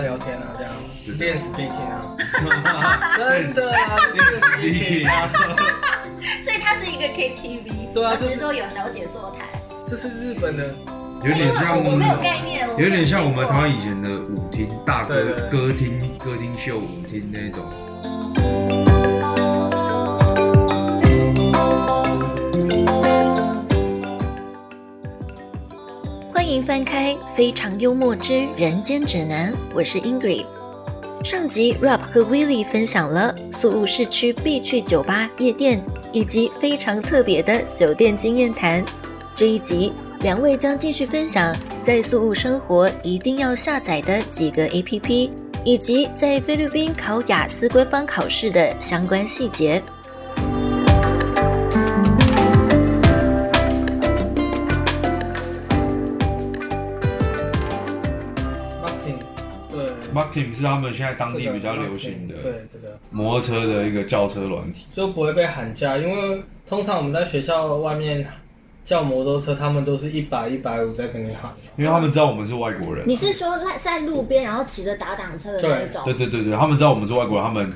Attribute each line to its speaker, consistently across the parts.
Speaker 1: 聊天啊，这样。练 speaking 啊，真的啊，练 speaking 啊，
Speaker 2: 所以它是一个 KTV，
Speaker 1: 对啊就是
Speaker 2: 说有小姐坐台。
Speaker 1: 这是日本的，
Speaker 3: 有点像
Speaker 2: 我我没有概念，
Speaker 3: 有点像我们台湾以前的舞厅大歌歌厅歌厅秀舞厅那种。
Speaker 4: 欢迎翻开《非常幽默之人间指南》，我是 Ingrid。上集 Rob 和 Willie 分享了宿务市区必去酒吧、夜店以及非常特别的酒店经验谈。这一集，两位将继续分享在宿务生活一定要下载的几个 APP，以及在菲律宾考雅思官方考试的相关细节。
Speaker 1: Maxim，
Speaker 3: 是他们现在当地比较流行的
Speaker 1: 对这个，
Speaker 3: 摩托车的一个轿车软体。
Speaker 1: 就不会被喊价，因为通常我们在学校外面叫摩托车，他们都是一百一百五在跟你喊。
Speaker 3: 因为他们知道我们是外国人，
Speaker 2: 你是说在在路边然后骑着打挡车的那种？
Speaker 3: 对对对对，他们知道我们是外国人，他们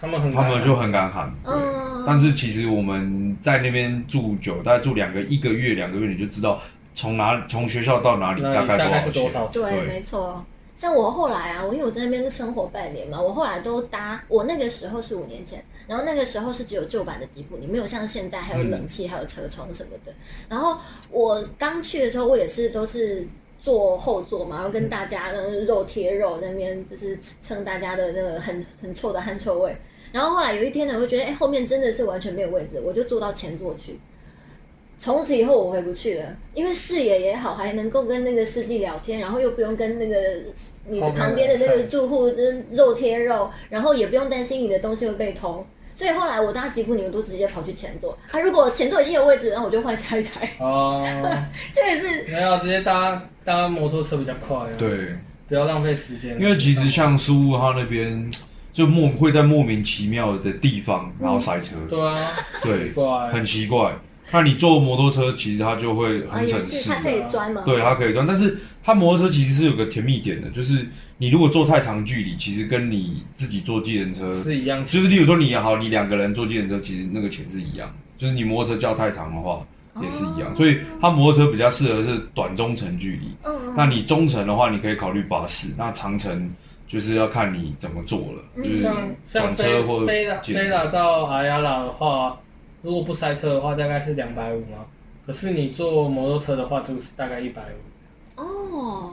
Speaker 1: 他们很
Speaker 3: 他们就很敢喊。
Speaker 2: 嗯，
Speaker 3: 但是其实我们在那边住久，大概住两个一个月两个月，你就知道从哪从学校到哪里大概多少钱。
Speaker 2: 对没错。像我后来啊，我因为我在那边生活半年嘛，我后来都搭，我那个时候是五年前，然后那个时候是只有旧版的吉普，你没有像现在还有冷气、还有车窗什么的。然后我刚去的时候，我也是都是坐后座嘛，然后跟大家呢肉贴肉那边就是蹭大家的那个很很臭的汗臭味。然后后来有一天呢，我就觉得哎、后面真的是完全没有位置，我就坐到前座去。从此以后我回不去了，因为视野也好，还能够跟那个司机聊天，然后又不用跟那个你的旁边的这个住户就是肉贴肉，然后也不用担心你的东西会被偷。所以后来我搭吉普，你们都直接跑去前座。啊，如果前座已经有位置，然后我就换下一台。
Speaker 1: 哦，
Speaker 2: 这也是
Speaker 1: 没有直接搭搭摩托车比较快啊，，
Speaker 3: 对，
Speaker 1: 不要浪费时间。
Speaker 3: 因为其实像苏屋他那边就莫会在莫名其妙的地方然后塞车，
Speaker 1: 对啊，
Speaker 3: 对，很奇怪。那你坐摩托车，其实它就会
Speaker 2: 啊，
Speaker 3: 很省事
Speaker 2: 它，可以钻吗？
Speaker 3: 对，它可以钻。但是它摩托车其实是有个甜蜜点的，就是你如果坐太长距离，其实跟你自己坐计程车
Speaker 1: 是一样，
Speaker 3: 就是例如说你也好，你两个人坐计程车，其实那个钱是一样，就是你摩托车叫太长的话也是一样，所以它摩托车比较适合是短中程距离。
Speaker 2: 嗯，嗯
Speaker 3: 那你中程的话，你可以考虑巴士，那长程就是要看你怎么做了，
Speaker 2: 嗯
Speaker 3: 就是
Speaker 1: 像像
Speaker 3: 转车
Speaker 1: 飞
Speaker 3: 或
Speaker 1: 飞拉
Speaker 3: 计程车
Speaker 1: 飞拉到阿亚拉的话，如果不塞车的话，大概是两百五嘛。可是你坐摩托车的话，就是大概一百五。
Speaker 2: 哦，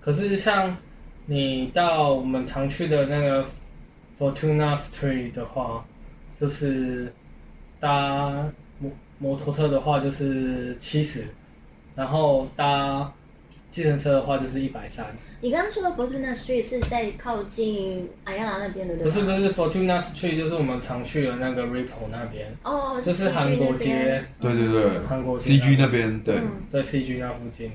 Speaker 1: 可是像你到我们常去的那个 Fortuna Street 的话，就是搭摩摩托车的话就是七十，然后搭计程车的话就是一百三。
Speaker 2: 你刚刚说的 Fortuna Street 是在靠近阿亚拉那边的，对吧？
Speaker 1: 不是不是 Fortuna Street，就是我们常去的那个 Ripple 那边，
Speaker 2: 哦，
Speaker 1: 就是韩国街，
Speaker 3: 对对对
Speaker 1: 韩国街
Speaker 3: ，CG 那边对，
Speaker 2: 嗯
Speaker 1: 对 CG 那附近，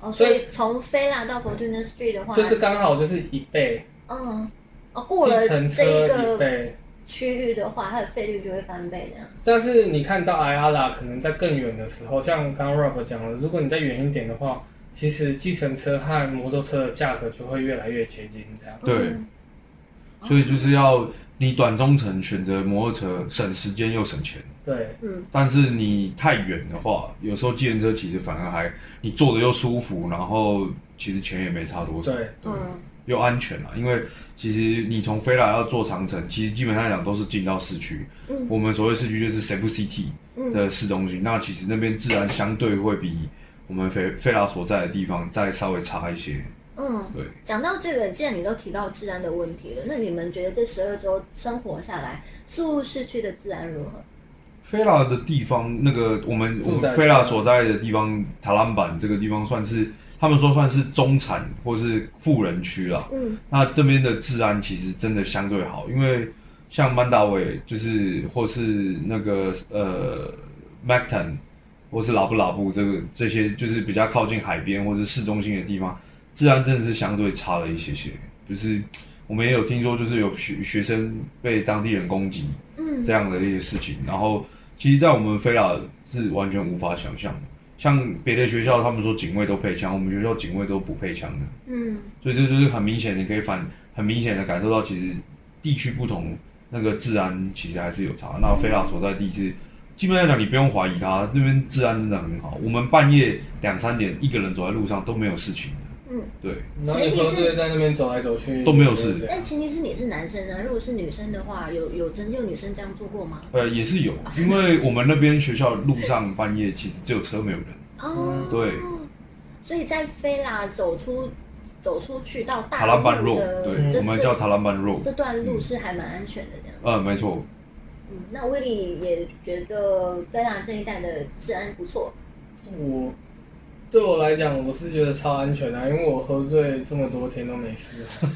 Speaker 2: 哦，
Speaker 1: 所以
Speaker 2: 所以从菲拉到 Fortuna Street 的话，
Speaker 1: 就是刚好就是一倍，
Speaker 2: 嗯，哦，过了这一个。区域的话，它的费率就会翻倍这样。
Speaker 1: 但是你看到 Ayala 可能在更远的时候，像刚刚 Rob 讲了，如果你再远一点的话，其实计程车和摩托车的价格就会越来越接近，这样。
Speaker 3: 对
Speaker 2: 嗯
Speaker 3: 所以就是要你短中程选择摩托车，省时间又省钱。
Speaker 1: 对，
Speaker 2: 嗯，
Speaker 3: 但是你太远的话，有时候计程车其实反而还你坐的又舒服，然后其实钱也没差多少，
Speaker 1: 对，
Speaker 2: 嗯，
Speaker 3: 又安全啊。因为其实你从飞来要坐长城，其实基本上来讲都是进到市区。
Speaker 2: 嗯
Speaker 3: 我们所谓市区就是 Cebu City
Speaker 2: 嗯
Speaker 3: 的市中心，那其实那边自然相对会比我们菲菲拉所在的地方再稍微差一些。
Speaker 2: 嗯，
Speaker 3: 对，
Speaker 2: 讲到这个，既然你都提到治安的问题了，那你们觉得这十二周生活下来，宿务市区的治安如何？
Speaker 3: 菲拉的地方，那个我们菲拉所在的地方，塔兰板这个地方算是他们说算是中产或是富人区啦。
Speaker 2: 嗯
Speaker 3: 那这边的治安其实真的相对好，因为像曼达韦就是或是那个呃 Mactan 或是拉布拉布这个这些就是比较靠近海边或是市中心的地方，治安真的是相对差了一些些，就是我们也有听说，就是有学学生被当地人攻击
Speaker 2: 嗯
Speaker 3: 这样的一些事情，然后其实，在我们菲拉是完全无法想象的。像别的学校，他们说警卫都配枪，我们学校警卫都不配枪的，
Speaker 2: 嗯
Speaker 3: 所以这就是很明显，你可以反很明显的感受到，其实地区不同，那个治安其实还是有差。那菲拉所在地是，基本上讲你不用怀疑他，那边治安真的很好。我们半夜两三点一个人走在路上都没有事情。的，
Speaker 2: 嗯，
Speaker 3: 对，
Speaker 1: 然后你喝醉在那边走来走去
Speaker 3: 都没有事。
Speaker 2: 但前提是你是男生啊，如果是女生的话，有有曾经有女生这样做过吗？
Speaker 3: 呃，也是有，因为我们那边学校路上半夜其实只有车没有人，
Speaker 2: 哦，
Speaker 3: 对，
Speaker 2: 所以在菲拉走出走出去到大
Speaker 3: 塔拉班
Speaker 2: 陆
Speaker 3: road，
Speaker 2: 的
Speaker 3: 对，我们叫塔拉班路
Speaker 2: 这段路是还蛮安全的这样。
Speaker 3: 嗯，没错，
Speaker 2: 嗯，那威利也觉得加拿大这一带的治安不错。
Speaker 1: 我对我来讲，我是觉得超安全的、因为我喝醉这么多天都没事。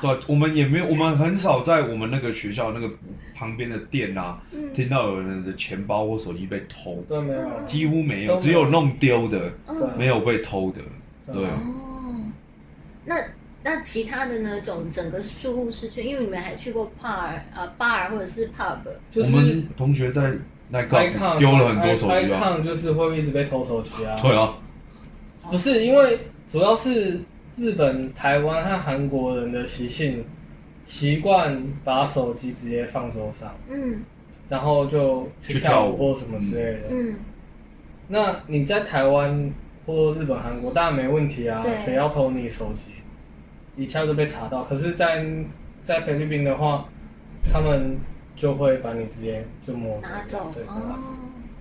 Speaker 3: 对啊，我们也没有，我们很少在我们那个学校那个旁边的店啊，
Speaker 2: 嗯
Speaker 3: 听到有人的钱包或手机被偷，
Speaker 1: 对，没有。
Speaker 3: 几乎没有，
Speaker 1: 没有
Speaker 3: 只有弄丢的，
Speaker 2: 嗯，
Speaker 3: 没有被偷的。对，
Speaker 2: 哦，那那其他的呢？总整个宿务市区，因为你们还去过 bar 呃 bar 或者是 pub，
Speaker 1: 就是
Speaker 3: 我们同学在那个丢了很多手机啊。
Speaker 1: icon 就是会一直被偷手机啊。
Speaker 3: 对啊，
Speaker 1: 不是因为主要是日本、台湾和韩国人的习性，习惯把手机直接放桌上，
Speaker 2: 嗯
Speaker 1: 然后就去
Speaker 3: 去
Speaker 1: 跳
Speaker 3: 舞
Speaker 1: 或什么之类的。
Speaker 2: 嗯，
Speaker 1: 那你在台湾或日本、韩国当然没问题啊，谁要偷你手机，一下就被查到。可是在，在菲律宾的话，他们就会把你直接就摸
Speaker 2: 拿走
Speaker 1: 对，拿走。
Speaker 2: 哦，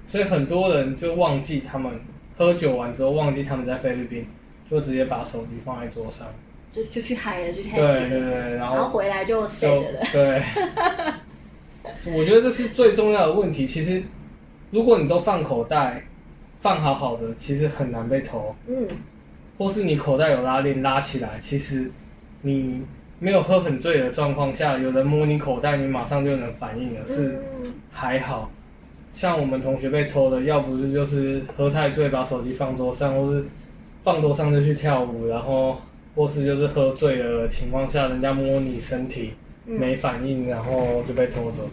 Speaker 1: 所以很多人就忘记他们喝酒完之后忘记他们在菲律宾，就直接把手机放在桌上。
Speaker 2: 就就去嗨了，就去 happy
Speaker 1: 对对，对，然
Speaker 2: 然后
Speaker 1: 后
Speaker 2: 回来就
Speaker 1: 就
Speaker 2: sad 了。
Speaker 1: 对。我觉得这是最重要的问题。其实，如果你都放口袋，放好好的，其实很难被偷。
Speaker 2: 嗯
Speaker 1: 或是你口袋有拉链拉起来，其实你没有喝很醉的状况下，有人摸你口袋，你马上就能反应了，是
Speaker 2: 嗯
Speaker 1: 还好。像我们同学被偷的，要不是就是喝太醉把手机放桌上，或是放桌上就去跳舞，然后或是就是喝醉的情况下，人家摸你身体
Speaker 2: 嗯
Speaker 1: 没反应，然后就被偷走。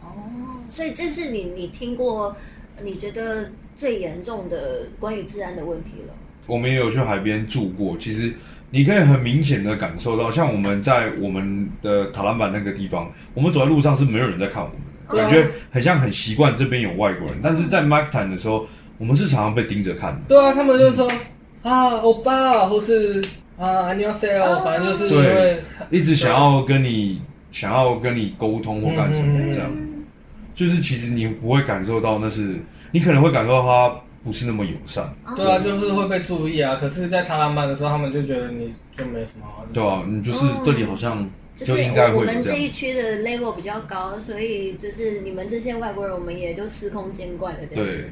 Speaker 2: 哦，所以这是你你听过你觉得最严重的关于治安的问题了。
Speaker 3: 我们也有去海边住过，其实你可以很明显的感受到，像我们在我们的塔兰板那个地方，我们走在路上是没有人在看我们的，感觉很像很习惯这边有外国人。但是在 Mac 10的时候，我们是常常被盯着看的。
Speaker 1: 对啊，他们就说，啊，欧巴，或是啊，你要 say
Speaker 2: 哦，
Speaker 1: 反正就是
Speaker 3: 对，一直想要跟你想要跟你沟通或干什么这样。就是其实你不会感受到那是，你可能会感受到他。不是那么友善，
Speaker 2: 哦
Speaker 1: 对啊，就是会被注意啊。可是，在塔兰班的时候，他们就觉得你就没什么好。
Speaker 3: 对啊，你就是
Speaker 2: 哦
Speaker 3: 这里好像
Speaker 2: 就是
Speaker 3: 应该
Speaker 2: 我我
Speaker 3: 会有这样
Speaker 2: 们这一。区的 level 比较高，所以就是你们这些外国人，我们也就司空见惯了。
Speaker 3: 对，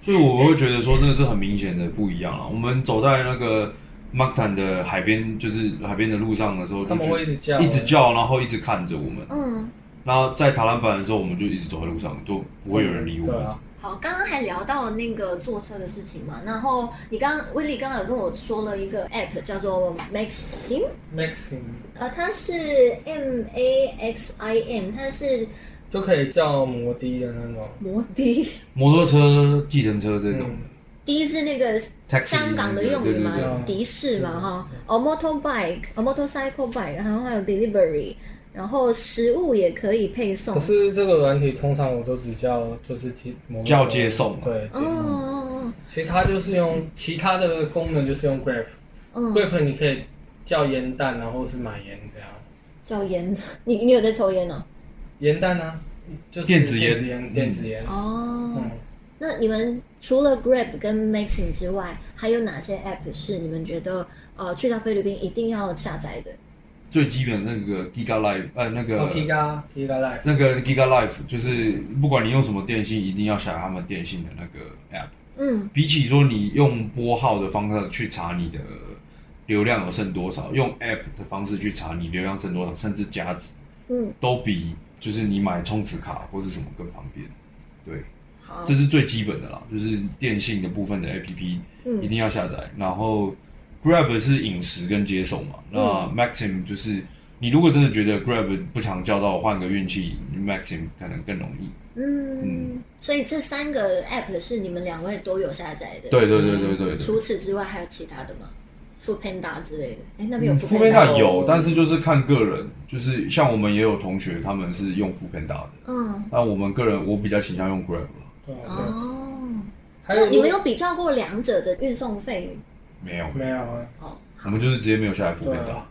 Speaker 3: 所以我会觉得说，真的是很明显的不一样啊。我们走在那个 a n 的海边，就是海边的路上的时候，
Speaker 1: 他们会一直叫，
Speaker 3: 一直叫，然后一直看着我们。
Speaker 2: 嗯，
Speaker 3: 然后在塔兰板的时候，我们就一直走在路上，都不会有人理我们。
Speaker 1: 对啊，
Speaker 2: 好，刚刚还聊到那个坐车的事情嘛，然后你刚刚威利刚刚有跟我说了一个 app 叫做
Speaker 1: Maxim，Maxim。
Speaker 2: 呃，它是 M A X I M，它是
Speaker 1: 就可以叫摩的的那种。
Speaker 2: 摩的，
Speaker 3: 摩托车、计程车这种。
Speaker 1: 嗯，
Speaker 2: 的是那个香港的用语嘛的士嘛哈，哦，motorbike，哦，motorcycle bike，然后还有 delivery，然后食物也可以配送
Speaker 1: 可。是这个软体通常我都只叫就是接
Speaker 3: 叫接送
Speaker 1: 对，接
Speaker 2: 哦
Speaker 1: 送。
Speaker 2: 哦
Speaker 1: 其实它就是用其他的功能，就是用 Grab。
Speaker 2: 哦，嗯
Speaker 1: ，Grab 你可以叫烟弹然后是买烟这样。
Speaker 2: 叫烟，你你有在抽烟哦？
Speaker 1: 烟弹啊，就是
Speaker 3: 电子烟
Speaker 1: 电子烟，电子烟。
Speaker 2: 哦，
Speaker 1: 嗯，
Speaker 2: 那你们除了 Grab 跟 Maxing 之外，还有哪些 app 是你们觉得呃去到菲律宾一定要下载的？
Speaker 3: 最基本的那个 Giga Life，呃，那个、
Speaker 1: 哦，Giga Giga Life。
Speaker 3: 那个 Giga Life，就是不管你用什么电信，一定要下他们电信的那个 app。
Speaker 2: 嗯，
Speaker 3: 比起说你用拨号的方式去查你的流量有剩多少，用 app 的方式去查你流量剩多少，甚至加值，
Speaker 2: 嗯，
Speaker 3: 都比就是你买充值卡或是什么更方便。对，
Speaker 2: 好
Speaker 3: 这，是最基本的啦，就是电信的部分的 APP 一
Speaker 2: 嗯
Speaker 3: 定要下载。然后 Grab 是饮食跟接送嘛，那
Speaker 2: 嗯
Speaker 3: Maxim 就是你如果真的觉得 Grab 不常叫到，换个运气，Maxim 可能更容易。
Speaker 2: 嗯，所以这三个 app 是你们两位都有下载的。
Speaker 3: 对对对对对对。
Speaker 2: 除此之外还有其他的吗？富 Panda 之类的？哎，那边有
Speaker 3: 富
Speaker 2: Panda
Speaker 3: 达有，但是就是看个人，就是像我们也有同学他们是用富佩达的，
Speaker 2: 嗯，
Speaker 3: 那我们个人我比较倾向用 Grab
Speaker 2: 哦，那你们有比较过两者的运送费？
Speaker 3: 没有，
Speaker 1: 没有啊？
Speaker 2: 哦，
Speaker 3: 我们就是直接没有下载富佩达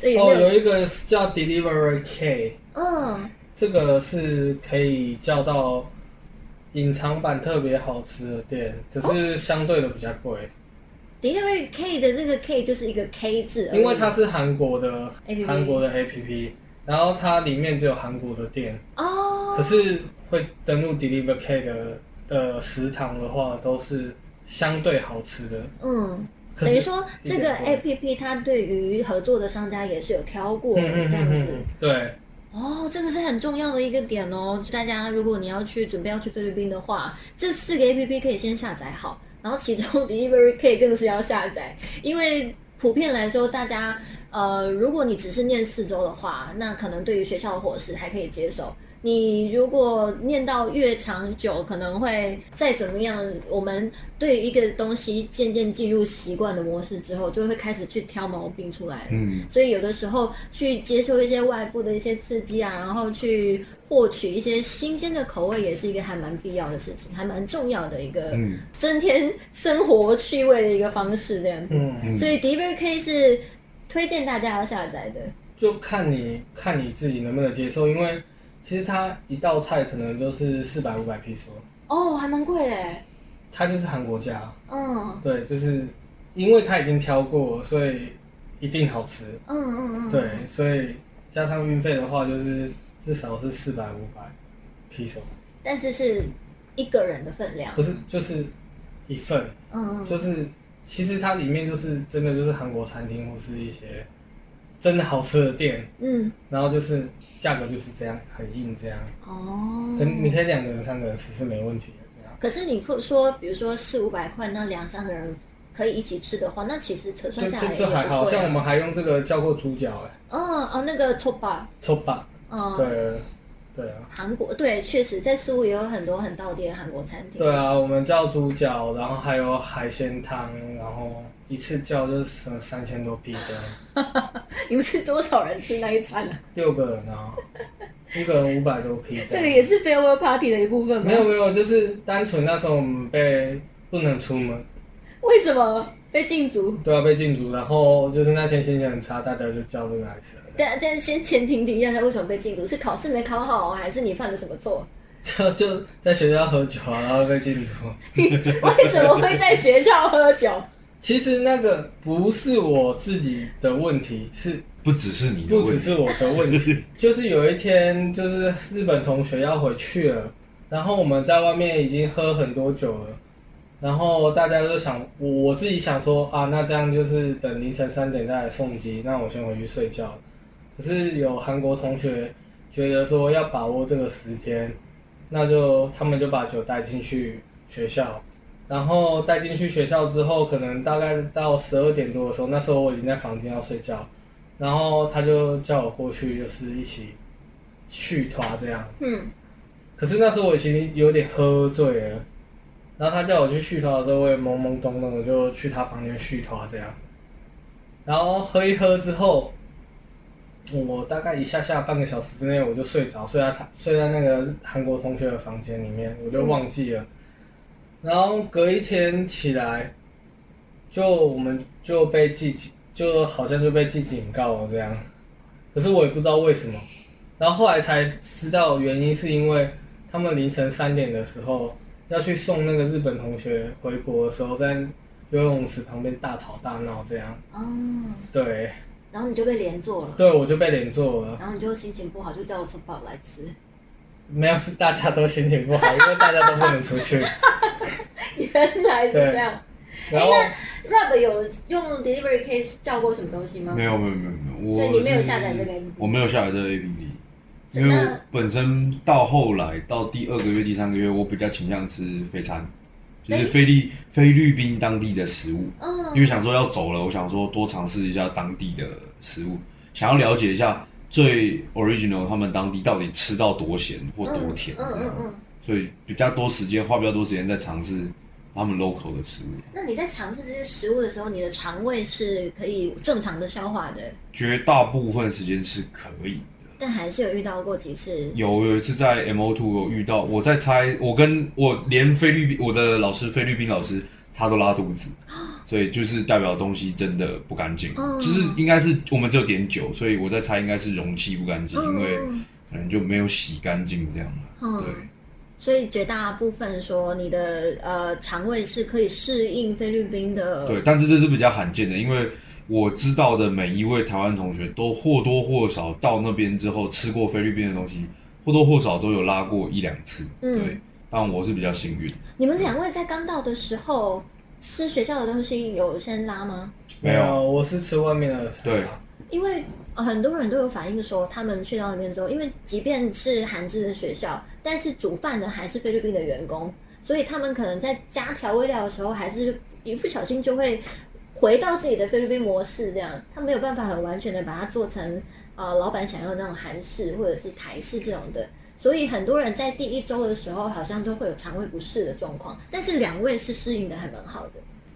Speaker 1: 对啊。哦，
Speaker 2: 有。有？
Speaker 1: 一个是叫 Delivery K，
Speaker 2: 嗯，
Speaker 1: 这个是可以叫到隐藏版特别好吃的店，可是相对的比较贵
Speaker 2: ，Delivery K 的这个 K 就是一个 K 字而已，
Speaker 1: 因为它是韩国的
Speaker 2: APP
Speaker 1: 韩国的 APP，然后它里面只有韩国的店，
Speaker 2: 哦，
Speaker 1: 可是会登录 Delivery K 的的食堂的话，都是相对好吃的。
Speaker 2: 嗯，等于说这个 A P P 它对于合作的商家也是有挑过的这样子。
Speaker 1: 对，
Speaker 2: 哦，这个是很重要的一个点哦。大家如果你要去准备要去菲律宾的话，这四个 A P P 可以先下载好，然后其中 Delivery K 更是要下载，因为普遍来说，大家呃，如果你只是念四周的话，那可能对于学校的伙食还可以接受。你如果念到越长久，可能会再怎么样，我们对一个东西渐渐进入习惯的模式之后，就会开始去挑毛病出来。
Speaker 3: 嗯，
Speaker 2: 所以有的时候去接受一些外部的一些刺激啊，然后去获取一些新鲜的口味，也是一个还蛮必要的事情，还蛮重要的一个
Speaker 3: 嗯
Speaker 2: 增添生活趣味的一个方式，这样子。
Speaker 1: 嗯，
Speaker 2: 所以 d v K 是推荐大家要下载的。
Speaker 1: 就看你看你自己能不能接受，因为其实它一道菜可能就是四百五百 p 索，
Speaker 2: 哦，还蛮贵的耶。
Speaker 1: 它就是韩国价，
Speaker 2: 嗯
Speaker 1: 对，就是因为它已经挑过，所以一定好吃，
Speaker 2: 嗯嗯嗯。
Speaker 1: 对，所以加上运费的话，就是至少是四百五百 p 索，
Speaker 2: 但是是一个人的分量
Speaker 1: 不。是就是一份，
Speaker 2: 嗯嗯。
Speaker 1: 就是其实它里面就是真的就是韩国餐厅或是一些真的好吃的店，
Speaker 2: 嗯。
Speaker 1: 然后就是价格就是这样很硬这样，
Speaker 2: 哦。
Speaker 1: 可你可以两个人三个人吃是没问题的这样。
Speaker 2: 可是你会说，比如说四五百块，那两三个人可以一起吃的话，那其实折
Speaker 1: 就
Speaker 2: 算下来
Speaker 1: 就就还好像我们还用这个叫过猪脚哎，
Speaker 2: 哦哦，那个 o b a
Speaker 1: 抽吧，
Speaker 2: 嗯，
Speaker 1: 对对啊
Speaker 2: 韩国对，确实在苏也有很多很道地的韩国餐厅。
Speaker 1: 对啊，我们叫猪脚，然后还有海鲜汤，然后一次叫就是三千多币这样，
Speaker 2: 你们是多少人吃那一餐啊？
Speaker 1: 六个人啊，一个人五百多 P 这
Speaker 2: 个也是 farewell party 的一部分吗？
Speaker 1: 没有没有，就是单纯那时候我们被不能出门，
Speaker 2: 为什么被禁足？
Speaker 1: 都要被禁足，然后就是那天心情很差，大家就叫这个来吃了。
Speaker 2: 但但先前提底下，为什么被禁足？是考试没考好，还是你犯了什么错？
Speaker 1: 就就在学校喝酒啊，然后被禁足。
Speaker 2: 为什么会在学校喝酒？
Speaker 1: 其实那个不是我自己的问题，是
Speaker 3: 不只是你的
Speaker 1: 不
Speaker 3: 问题，
Speaker 1: 只是我的问题，就是有一天，就是日本同学要回去了，然后我们在外面已经喝很多酒了，然后大家都想，我我自己想说啊，那这样就是等凌晨三点再来送机，那我先回去睡觉。可是有韩国同学觉得说要把握这个时间，那就他们就把酒带进去学校，然后带进去学校之后，可能大概到十二点多的时候，那时候我已经在房间要睡觉，然后他就叫我过去，就是一起续拖这样。
Speaker 2: 嗯，
Speaker 1: 可是那时候我其实有点喝醉了，然后他叫我去续拖的时候，我也懵懵懂懂的就去他房间续拖这样。然后喝一喝之后，我大概一下下半个小时之内我就睡着，睡在他睡在那个韩国同学的房间里面，我就忘记了。然后隔一天起来，就我们就被记警，就好像就被记警告了这样。可是我也不知道为什么。然后后来才知道原因是因为他们凌晨三点的时候要去送那个日本同学回国的时候，在游泳池旁边大吵大闹这样。
Speaker 2: 哦，
Speaker 1: 对，
Speaker 2: 然后你就被连坐了，
Speaker 1: 对我就被连坐了。
Speaker 2: 然后你就心情不好，就叫我吃饱来吃。
Speaker 1: 没有是大家都心情不好，因为大家都不能出去。
Speaker 2: 原来是这样。
Speaker 1: 然后
Speaker 2: Rub 有用 Delivery Case 叫过什么东西吗？
Speaker 3: 没有没有没有没有，我
Speaker 2: 所以你没有下载这个 APP
Speaker 3: 我没有下载这个 APP，因为我本身到后来到第二个月、第三个月，我比较倾向吃非餐，就是菲律菲律宾当地的食物。
Speaker 2: 嗯
Speaker 3: 因为想说要走了，我想说多尝试一下当地的食物，想要了解一下最 original 他们当地到底吃到多咸或多甜
Speaker 2: 嗯
Speaker 3: 这样，
Speaker 2: 嗯嗯。
Speaker 3: 所以比较多时间花比较多时间在尝试他们 local 的食物。
Speaker 2: 那你在尝试这些食物的时候，你的肠胃是可以正常的消化的，
Speaker 3: 绝大部分时间是可以的。
Speaker 2: 但还是有遇到过几次。
Speaker 3: 有有一次在 MO Two 有遇到，我在猜，我跟我连菲律宾我的老师菲律宾老师他都拉肚子，所以就是代表东西真的不干净，
Speaker 2: 嗯。
Speaker 3: 就是应该是我们只有点酒，所以我在猜应该是容器不干净，因为
Speaker 2: 嗯
Speaker 3: 可能就没有洗干净这样
Speaker 2: 嗯。
Speaker 3: 对，
Speaker 2: 所以绝大部分说你的呃肠胃是可以适应菲律宾的。
Speaker 3: 对，但是这是比较罕见的，因为我知道的每一位台湾同学都或多或少到那边之后吃过菲律宾的东西，或多或少都有拉过一两次，
Speaker 2: 嗯。
Speaker 3: 对，但我是比较幸运，
Speaker 2: 你们两位在刚到的时候吃学校的东西有先拉吗？
Speaker 3: 没有
Speaker 1: 我是吃外面的。
Speaker 3: 对，
Speaker 2: 因为、呃很多人都有反映说，他们去到那边之后，因为即便是韩资的学校，但是煮饭的还是菲律宾的员工，所以他们可能在加调味料的时候，还是一不小心就会回到自己的菲律宾模式，这样他没有办法很完全的把它做成呃老板想要的那种韩式或者是台式这种的。所以很多人在第一周的时候，好像都会有肠胃不适的状况，但是两位是适应的还蛮好的。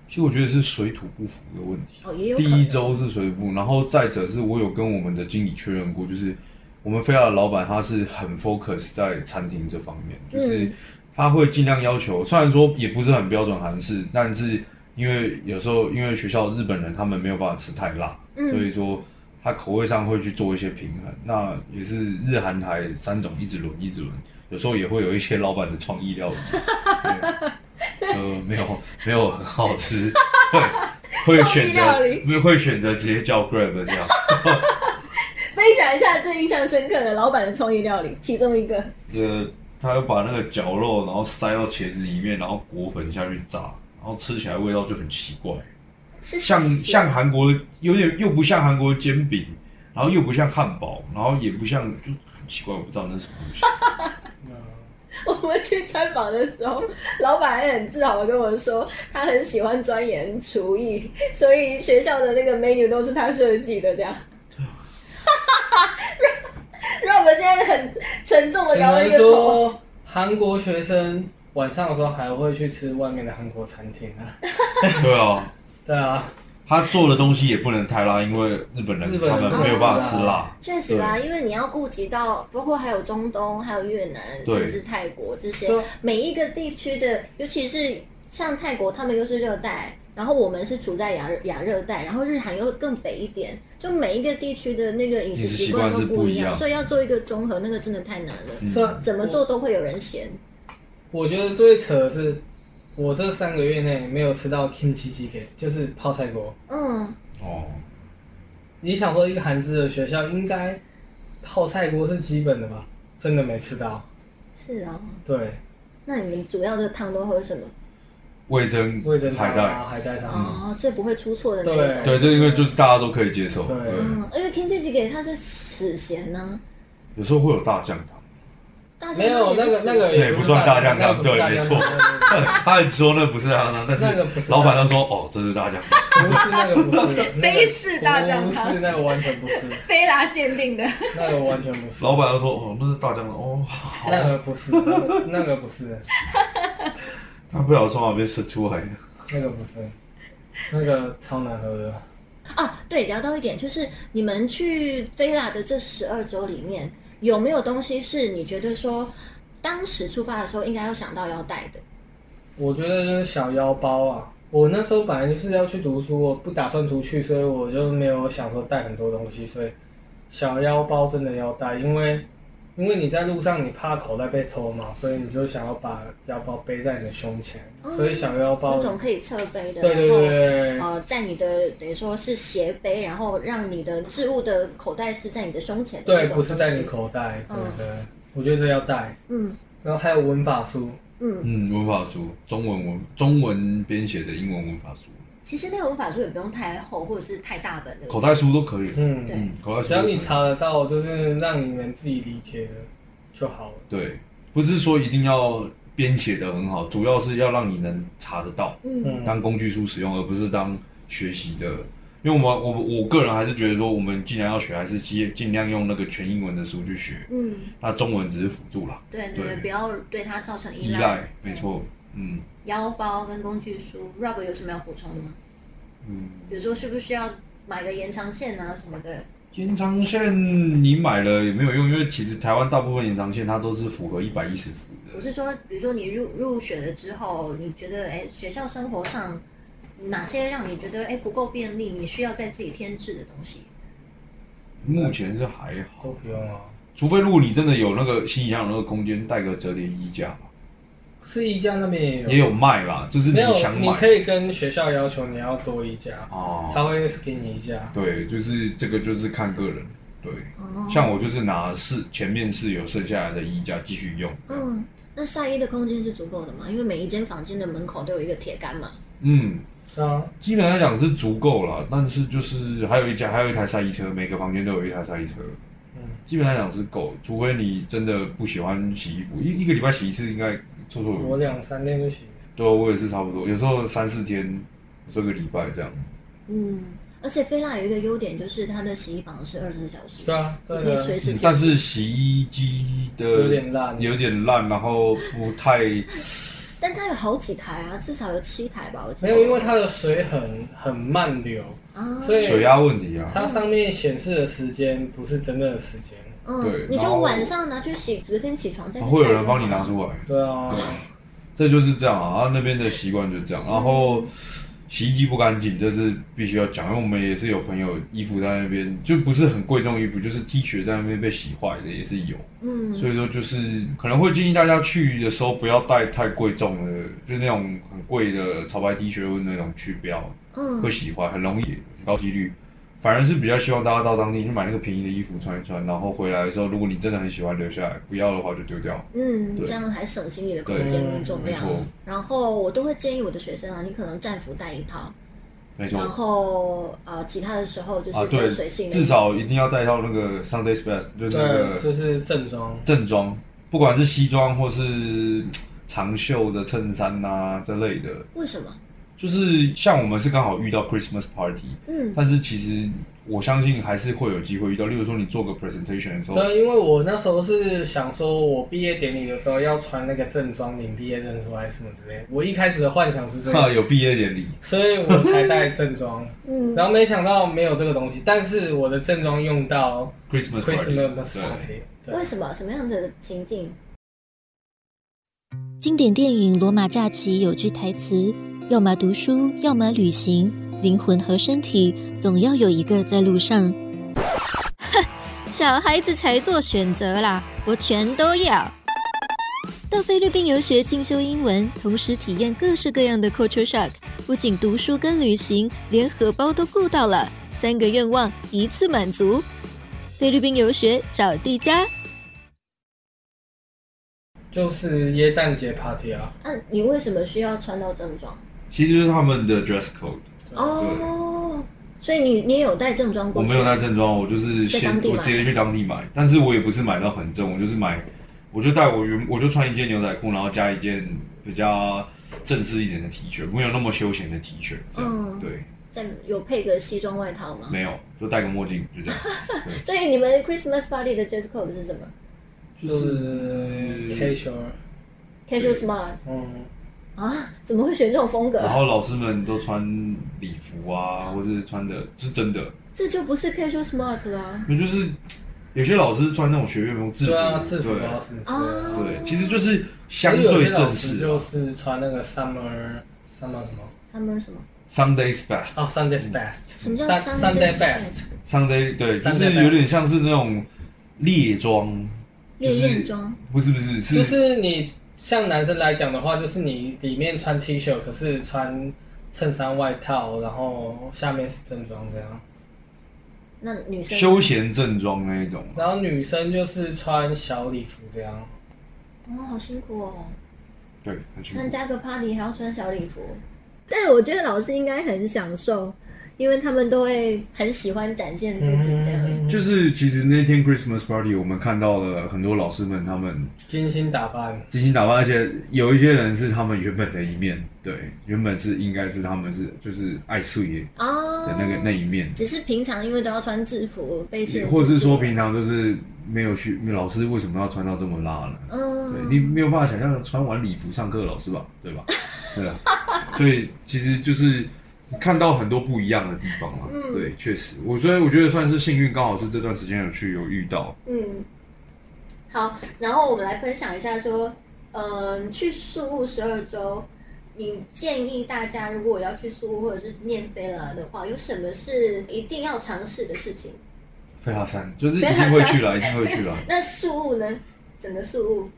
Speaker 3: 其实我觉得是水土不服的问题。
Speaker 2: 哦，也有
Speaker 3: 第一周是水土不服，然后再者是我有跟我们的经理确认过，就是我们菲亚的老板他是很 focus 在餐厅这方面，就是
Speaker 2: 嗯
Speaker 3: 他会尽量要求，虽然说也不是很标准韩式，但是因为有时候因为学校日本人他们没有办法吃太辣，
Speaker 2: 嗯。
Speaker 3: 所以说他口味上会去做一些平衡。那也是日韩台三种一直轮一直轮，有时候也会有一些老板的创意料理，对呃，没有没有很好吃，会会选择
Speaker 2: 创意料理
Speaker 3: 不是会选择直接叫 Grab 这样。
Speaker 2: 分享一下最印象深刻的老板的创意料理，其中一个。
Speaker 3: 呃，他要把那个绞肉，然后塞到茄子里面，然后裹粉下去炸，然后吃起来味道就很奇怪，
Speaker 2: 是
Speaker 3: 像
Speaker 2: 咸
Speaker 3: 像韩国的，有点又不像韩国的煎饼，然后又不像汉堡，然后也不像，就很奇怪，我不知道那是什么东西。
Speaker 2: 我们去参访的时候，老板还很自豪的跟我说，他很喜欢钻研厨艺，所以学校的那个 menu 都是他设计的，这样。让我们现在很沉重的摇了一个。
Speaker 1: 说韩国学生晚上的时候还会去吃外面的韩国餐厅啊。
Speaker 3: 对啊，
Speaker 1: 对啊，
Speaker 3: 他做的东西也不能太辣，因为日本人他
Speaker 1: 日本人
Speaker 3: 们没有办法吃辣。
Speaker 2: 确实啦，因为你要顾及到，包括还有中东、还有越南，
Speaker 3: 对。
Speaker 2: 甚至泰国这些
Speaker 1: 对。啊
Speaker 2: 每一个地区的，尤其是像泰国，他们又是热带，然后我们是处在亚热亚热带，然后日韩又更北一点，就每一个地区的那个饮食
Speaker 3: 饮食
Speaker 2: 习惯
Speaker 3: 习惯是
Speaker 2: 都不一样，
Speaker 3: 不一样。
Speaker 2: 所以要做一个综合，那个真的太难了，怎么做都会有人嫌。
Speaker 1: 我觉得最扯的是，我这三个月内没有吃到 kimchi jjigae，就是泡菜锅。
Speaker 2: 嗯，
Speaker 3: 哦，
Speaker 1: 你想说一个韩资的学校应该泡菜锅是基本的吧？真的没吃到。
Speaker 2: 是哦。
Speaker 1: 对，
Speaker 2: 那你们主要的汤都喝什么？
Speaker 3: 味增
Speaker 1: 味增
Speaker 3: 海带，
Speaker 1: 啊，海带汤。
Speaker 2: 哦，最不会出错的那种。
Speaker 3: 对，这因为就是大家都可以接受。
Speaker 1: 对
Speaker 3: 对，
Speaker 2: 嗯，因为天气给它是死咸呢、
Speaker 3: 有时候会有大酱汤。
Speaker 1: 没有那个那个
Speaker 3: 也不算大酱汤对没错 他很说那不是大酱汤，但
Speaker 1: 那个不是
Speaker 3: 是老板都说哦，这是大酱汤。
Speaker 1: 不是那个不是
Speaker 2: 非式大酱汤
Speaker 1: 不是那个完全不是，
Speaker 2: 菲拉限定的。
Speaker 1: 那个完全不是。
Speaker 3: 老板都说哦，那是大酱汤。哦，好。
Speaker 1: 那个不是，那个不是，
Speaker 3: 他不小心从哪边生出来的。
Speaker 1: 那个不是，那个超难喝的。
Speaker 2: 啊，对，聊到一点，就是你们去菲拉的这十二周里面，有没有东西是你觉得说，当时出发的时候应该要想到要带的？
Speaker 1: 我觉得就是小腰包啊。我那时候本来就是要去读书，我不打算出去，所以我就没有想说带很多东西，所以小腰包真的要带，因为因为你在路上你怕口袋被偷嘛，所以你就想要把腰包背在你的胸前，所以小腰包
Speaker 2: 那种可以侧背的，
Speaker 1: 对对对对
Speaker 2: 呃，在你的等于说是斜背，然后让你的置物的口袋是在你的胸前的
Speaker 1: 对，不是在你。口袋，对
Speaker 2: 嗯
Speaker 1: 对，我觉得这要带。
Speaker 2: 嗯
Speaker 1: 然后还有文法书，
Speaker 2: 嗯，
Speaker 3: 嗯，文法书，中文文中文编写的英文文法书。
Speaker 2: 其实那个文法书也不用太厚或者是太大本的。
Speaker 3: 口袋书都可以。
Speaker 1: 嗯，
Speaker 2: 对
Speaker 3: 嗯，口袋书
Speaker 1: 只要你查得到，就是让你能自己理解的就好了。
Speaker 3: 对，不是说一定要编写的很好，主要是要让你能查得到，
Speaker 2: 嗯
Speaker 1: 嗯，
Speaker 3: 当工具书使用，而不是当学习的。因为我们我我个人还是觉得说，我们既然要学，还是尽尽量用那个全英文的书去学，
Speaker 2: 嗯，
Speaker 3: 那中文只是辅助啦。
Speaker 2: 对对对，不要对它造成依赖。
Speaker 3: 依赖，没。错，嗯
Speaker 2: 腰包跟工具书，Rob 有什么要补充的吗？
Speaker 3: 嗯。
Speaker 2: 比如说需不需要买个延长线啊什么的？
Speaker 3: 延长线你买了也没有用，因为其实台湾大部分延长线它都是符合一百一十伏的。
Speaker 2: 我是说，比如说你入入学了之后，你觉得哎，学校生活上哪些让你觉得哎不够便利，你需要在自己添置的东西？
Speaker 3: 目前是还好
Speaker 1: 都，不用啊。
Speaker 3: 除非如果你真的有那个行李箱有那个空间，带个折叠衣架嘛，
Speaker 1: 是衣架那边也有，
Speaker 3: 也有卖啦，就是你
Speaker 1: 没有？
Speaker 3: 想买
Speaker 1: 你可以跟学校要求你要多一家，
Speaker 3: 哦。
Speaker 1: 他会给你一家。
Speaker 3: 对，就是这个就是看个人。对，
Speaker 2: 哦，
Speaker 3: 像我就是拿是前面是有剩下来的衣架继续用。
Speaker 2: 嗯，那晒衣的空间是足够的吗？因为每一间房间的门口都有一个铁杆嘛。
Speaker 3: 嗯，
Speaker 1: 是啊，
Speaker 3: 基本上来讲是足够了，但是就是还有一家还有一台晒衣车，每个房间都有一台晒衣车。
Speaker 1: 嗯，
Speaker 3: 基本上来讲是够，除非你真的不喜欢洗衣服，一一个礼拜洗一次应该绰绰有余。
Speaker 1: 我两三天就洗一次。
Speaker 3: 对，我也是差不多，有时候三四天，有时候一个礼拜这样。
Speaker 2: 嗯，而且菲拉有一个优点就是它的洗衣房是二十四小时，
Speaker 1: 对啊，
Speaker 2: 你可以随时去洗。
Speaker 3: 嗯但是洗衣机的
Speaker 1: 有点烂
Speaker 3: 有点烂，然后不太
Speaker 2: 但它有好几台啊，至少有七台吧，我记得。
Speaker 1: 没有，因为它的水很很慢流，
Speaker 2: 啊，
Speaker 1: 所以
Speaker 3: 水压问题啊。
Speaker 1: 它上面显示的时间不是真正的时间。
Speaker 2: 嗯
Speaker 3: 对，
Speaker 2: 你就晚上拿去洗，隔天起床再去
Speaker 3: 会有人帮你拿出来，
Speaker 1: 对啊，
Speaker 3: 这就是这样啊。啊那边的习惯就是这样，然后洗衣机不干净，这是必须要讲，因为我们也是有朋友衣服在那边，就不是很贵重衣服，就是 T 恤在那边被洗坏的也是有。
Speaker 2: 嗯，
Speaker 3: 所以说就是可能会建议大家去的时候不要带太贵重的，就那种很贵的潮牌 T 恤或那种去，不要
Speaker 2: 嗯
Speaker 3: 会洗坏，很容易，高几率。反而是比较希望大家到当地去买那个便宜的衣服穿一穿，然后回来的时候，如果你真的很喜欢留下来，不要的话就丢掉。
Speaker 2: 嗯，这样还省心你的空间跟重量。然后我都会建议我的学生啊，你可能战服带一套，
Speaker 3: 没错
Speaker 2: 然后呃其他的时候就是
Speaker 3: 啊，
Speaker 2: 比较随性，的。
Speaker 3: 至少一定要带到那个 Sunday Best，就是那，个
Speaker 1: 就是正装。
Speaker 3: 正装，不管是西装或是长袖的衬衫呐、这类的，
Speaker 2: 为什么？
Speaker 3: 就是像我们是刚好遇到 Christmas party，
Speaker 2: 嗯
Speaker 3: 但是其实我相信还是会有机会遇到。例如说你做个 presentation 的时候，
Speaker 1: 对，因为我那时候是想说，我毕业典礼的时候要穿那个正装领毕业证书还是什么之类的。我一开始的幻想是这
Speaker 3: 哈
Speaker 1: 样，
Speaker 3: 有毕业典礼，
Speaker 1: 所以我才带正装。
Speaker 2: 嗯，
Speaker 1: 然后没想到没有这个东西，但是我的正装用到
Speaker 3: Christmas party，Christmas
Speaker 1: party。对
Speaker 2: 为什么？什么样的情境？
Speaker 4: 经典电影《罗马假期》有句台词：“要么读书，要么旅行，灵魂和身体总要有一个在路上。”哼，小孩子才做选择啦，我全都要。到菲律宾游学进修英文，同时体验各式各样的 culture shock，不仅读书跟旅行，连荷包都顾到了，三个愿望一次满足。菲律宾游学找地家。
Speaker 1: 就是耶诞节 party 啊，
Speaker 2: 那、你为什么需要穿到正装？
Speaker 3: 其实就是他们的 dress code。
Speaker 2: 哦，所以你你也有带正装过去？
Speaker 3: 我没有带正装，我就是先
Speaker 2: 当地买
Speaker 3: 我直接去当地买，但是我也不是买到很正，我就是买，我就带我原我就穿一件牛仔裤，然后加一件比较正式一点的 T 恤，没有那么休闲的 T 恤，这样、
Speaker 2: 嗯
Speaker 3: 对，
Speaker 2: 在有配个西装外套吗？
Speaker 3: 没有，就戴个墨镜，就这样，
Speaker 2: 所以你们 Christmas party 的 dress code 是什么
Speaker 1: 就是
Speaker 2: casual，？Casual smart
Speaker 1: 嗯，
Speaker 2: 啊？怎么会选这种风格？
Speaker 3: 然后老师们都穿礼服啊，或是穿的是真的，
Speaker 2: 这就不是 casual smart 啦。
Speaker 3: 那就是有些老师穿那种学院风制服，
Speaker 1: 对啊，制服啊什么之类的。
Speaker 2: 啊
Speaker 3: 对，其实就是相对
Speaker 1: 些老师
Speaker 3: 正式啊。
Speaker 1: 就是穿那个 summer summer 什么
Speaker 2: ？Summer 什么
Speaker 3: ？Sunday's best，
Speaker 1: 哦，Sunday's best，
Speaker 2: 什么叫
Speaker 1: Sun-
Speaker 2: Sunday
Speaker 1: Sunday
Speaker 3: best？Sunday 对，就是有点像是那种猎装，
Speaker 2: 烈焰装？
Speaker 3: 不是不是是，
Speaker 1: 就是你像男生来讲的话，就是你里面穿 T 恤，可是穿衬衫外套，然后下面是正装这样。
Speaker 2: 那女生
Speaker 3: 休闲正装那一种。
Speaker 1: 然后女生就是穿小礼服这样。
Speaker 2: 哦，好辛苦哦，
Speaker 3: 对，很辛苦
Speaker 2: 参。加个 party 还要穿小礼服。但是我觉得老师应该很享受，因为他们都会很喜欢展现自己这样。
Speaker 1: 嗯，
Speaker 3: 就是其实那天 Christmas party 我们看到了很多老师们他们
Speaker 1: 精心打扮，
Speaker 3: 精心打扮，而且有一些人是他们原本的一面，对，原本是应该是他们是就是爱睡
Speaker 2: 哦。
Speaker 3: 的那个那一面，
Speaker 2: 只是平常因为都要穿制服被限制，
Speaker 3: 或者是说平常就是没有去，老师为什么要穿到这么辣呢？对
Speaker 2: 嗯，
Speaker 3: 你没有办法想象穿完礼服上课的老师吧，对吧？对啊，所以其实就是看到很多不一样的地方嘛。
Speaker 2: 嗯
Speaker 3: 对，确实，我所以我觉得算是幸运，刚好是这段时间有去有遇到。
Speaker 2: 嗯，好，然后我们来分享一下说，嗯、去宿务十二周，你建议大家如果要去宿务或者是念飞了的话，有什么是一定要尝试的事情？
Speaker 3: 飞拉山就是一定会去了，一定会去了。
Speaker 2: 那宿务呢？整个宿务，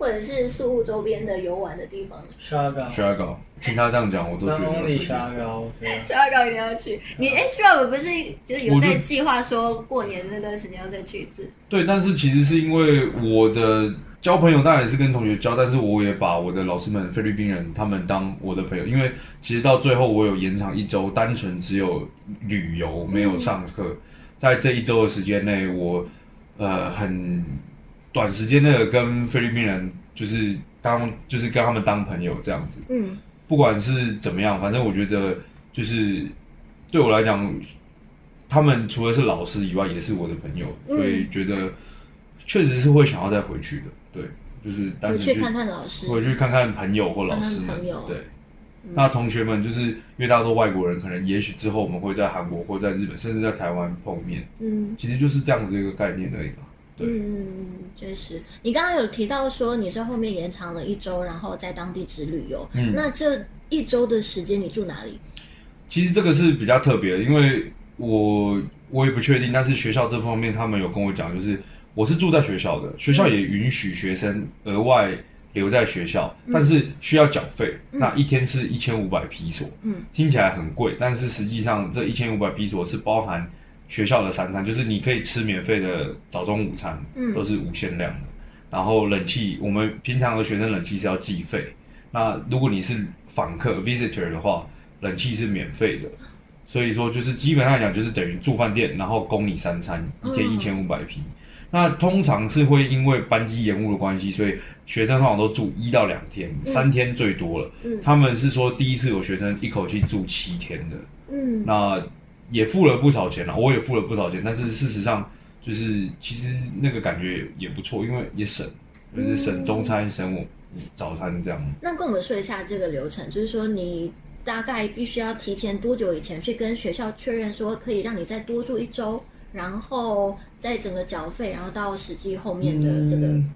Speaker 2: 或者是宿务周边的游玩的地方，
Speaker 1: 沙高，
Speaker 3: 学搞，听他这样讲，我都觉
Speaker 1: 张
Speaker 3: 得
Speaker 1: 公里沙高，对啊
Speaker 2: 十二高一定要去。你哎 t r a v 不是就是有在计划说过年那段时间要再去一次？
Speaker 3: 对，但是其实是因为我的交朋友当然也是跟同学交，但是我也把我的老师们菲律宾人他们当我的朋友，因为其实到最后我有延长一周，单纯只有旅游没有上课，在这一周的时间内，我呃很短时间内跟菲律宾人就是当就是跟他们当朋友这样子。
Speaker 2: 嗯
Speaker 3: 不管是怎么样，反正我觉得就是对我来讲，他们除了是老师以外，也是我的朋友，
Speaker 2: 嗯
Speaker 3: 所以觉得确实是会想要再回去的。对，就是单纯
Speaker 2: 回去看看老师。
Speaker 3: 回去看看朋友或老师们
Speaker 2: 看看朋友。
Speaker 3: 对，那同学们就是因为大家都外国人，可能也许之后我们会在韩国或在日本，甚至在台湾碰面，
Speaker 2: 嗯
Speaker 3: 其实就是这样子一个概念而已嘛。
Speaker 2: 嗯，确实。你刚刚有提到说你是后面延长了一周，然后在当地只旅游。
Speaker 3: 嗯
Speaker 2: 那这一周的时间你住哪里？
Speaker 3: 其实这个是比较特别的，因为我我也不确定，但是学校这方面他们有跟我讲，就是我是住在学校的，学校也允许学生额外留在学校，但是需要缴费，那一天是一千五百披索，
Speaker 2: 嗯，
Speaker 3: 听起来很贵，但是实际上这一千五百披索是包含学校的三餐，就是你可以吃免费的早中午餐，
Speaker 2: 嗯。
Speaker 3: 都是无限量的，然后冷气，我们平常的学生冷气是要计费，那如果你是访客 visitor 的话，冷气是免费的，所以说就是基本上来讲就是等于住饭店，然后供你三餐，一天
Speaker 2: 嗯
Speaker 3: 一千五百匹。那通常是会因为班机延误的关系，所以学生通常都住一到两天，三天最多了。
Speaker 2: 嗯。
Speaker 3: 他们是说第一次有学生一口气住七天的，
Speaker 2: 嗯。
Speaker 3: 那也付了不少钱了，我也付了不少钱，但是事实上就是其实那个感觉也不错，因为也省，就是省中餐、省我早餐这样。
Speaker 2: 那跟我们说一下这个流程，就是说你大概必须要提前多久以前去跟学校确认说可以让你再多住一周，然后再整个缴费，然后到实际后面的这个。
Speaker 3: 嗯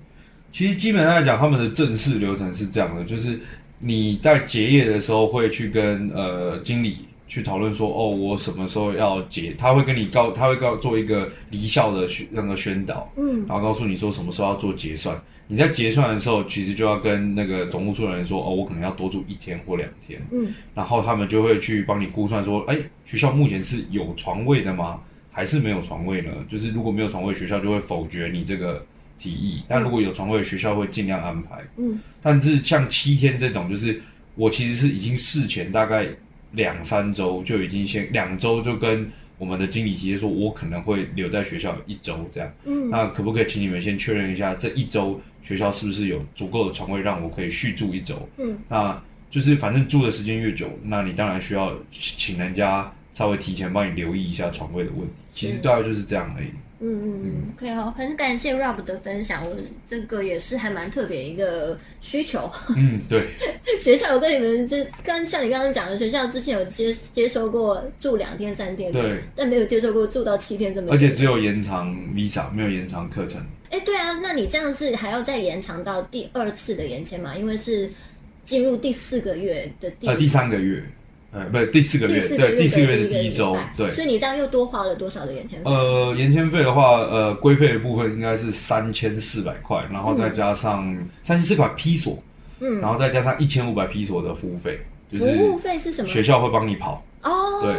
Speaker 3: 其实基本上来讲，他们的正式流程是这样的，就是你在结业的时候会去跟呃经理去讨论说，哦，我什么时候要结，他会跟你告，他会告做一个离校的宣那个宣导，
Speaker 2: 嗯
Speaker 3: 然后告诉你说什么时候要做结算。你在结算的时候，其实就要跟那个总务处的人说，哦，我可能要多住一天或两天，
Speaker 2: 嗯
Speaker 3: 然后他们就会去帮你估算说，哎，学校目前是有床位的吗？还是没有床位呢？就是如果没有床位，学校就会否决你这个提议；但如果有床位，学校会尽量安排。
Speaker 2: 嗯
Speaker 3: 但是像七天这种，就是我其实是已经事前大概两三周就已经先两周就跟我们的经理提说，我可能会留在学校一周这样。
Speaker 2: 嗯
Speaker 3: 那可不可以请你们先确认一下，这一周学校是不是有足够的床位让我可以续住一周？
Speaker 2: 嗯，
Speaker 3: 那就是反正住的时间越久，那你当然需要请人家稍微提前帮你留意一下床位的问题。其实大概就是这样而已。
Speaker 2: 嗯嗯嗯，OK 好，很感谢 Rob 的分享，我这个也是还蛮特别一个需求。
Speaker 3: 嗯，对，
Speaker 2: 学校有跟你们就刚像你刚刚讲的，学校之前有接接收过住两天三天的，
Speaker 3: 对，
Speaker 2: 但没有接受过住到七天这么。
Speaker 3: 而且只有延长 visa，没有延长课程。
Speaker 2: 哎，对啊，那你这样是还要再延长到第二次的延签嘛？因为是进入第四个月的第、
Speaker 3: 呃，第三个月，呃，不是第四个月，对，
Speaker 2: 第四个月的
Speaker 3: 第一周，对。
Speaker 2: 所以你这样又多花了多少的延签费？
Speaker 3: 呃，延签费的话，呃，规费的部分应该是三千四百块，然后再加上三千四百批索，
Speaker 2: 嗯，
Speaker 3: 然后再加上一千五百批索的服务费，就
Speaker 2: 服务
Speaker 3: 是
Speaker 2: 费是什么？
Speaker 3: 学校会帮你跑。
Speaker 2: 哦，
Speaker 3: 对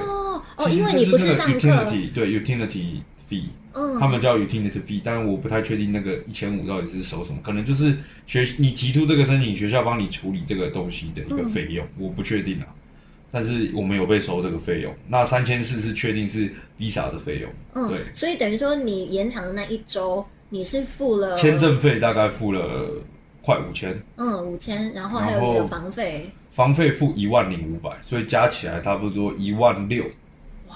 Speaker 2: 哦，因为你不
Speaker 3: 是那个
Speaker 2: 上课
Speaker 3: ，utility，对 utility fee，
Speaker 2: 嗯，
Speaker 3: 他们叫 utility fee，但是我不太确定那个一千五到底是收什么，可能就是学你提出这个申请，学校帮你处理这个东西的一个费用，我不确定啊。但是我们有被收这个费用。那三千四是确定是 Visa 的费用，
Speaker 2: 嗯
Speaker 3: 对，
Speaker 2: 所以等于说你延长的那一周，你是付了
Speaker 3: 签证费大概付了快五千，
Speaker 2: 嗯五千，然后还有一个房费，
Speaker 3: 房费付一万零五百，所以加起来差不多一万六。
Speaker 2: 哇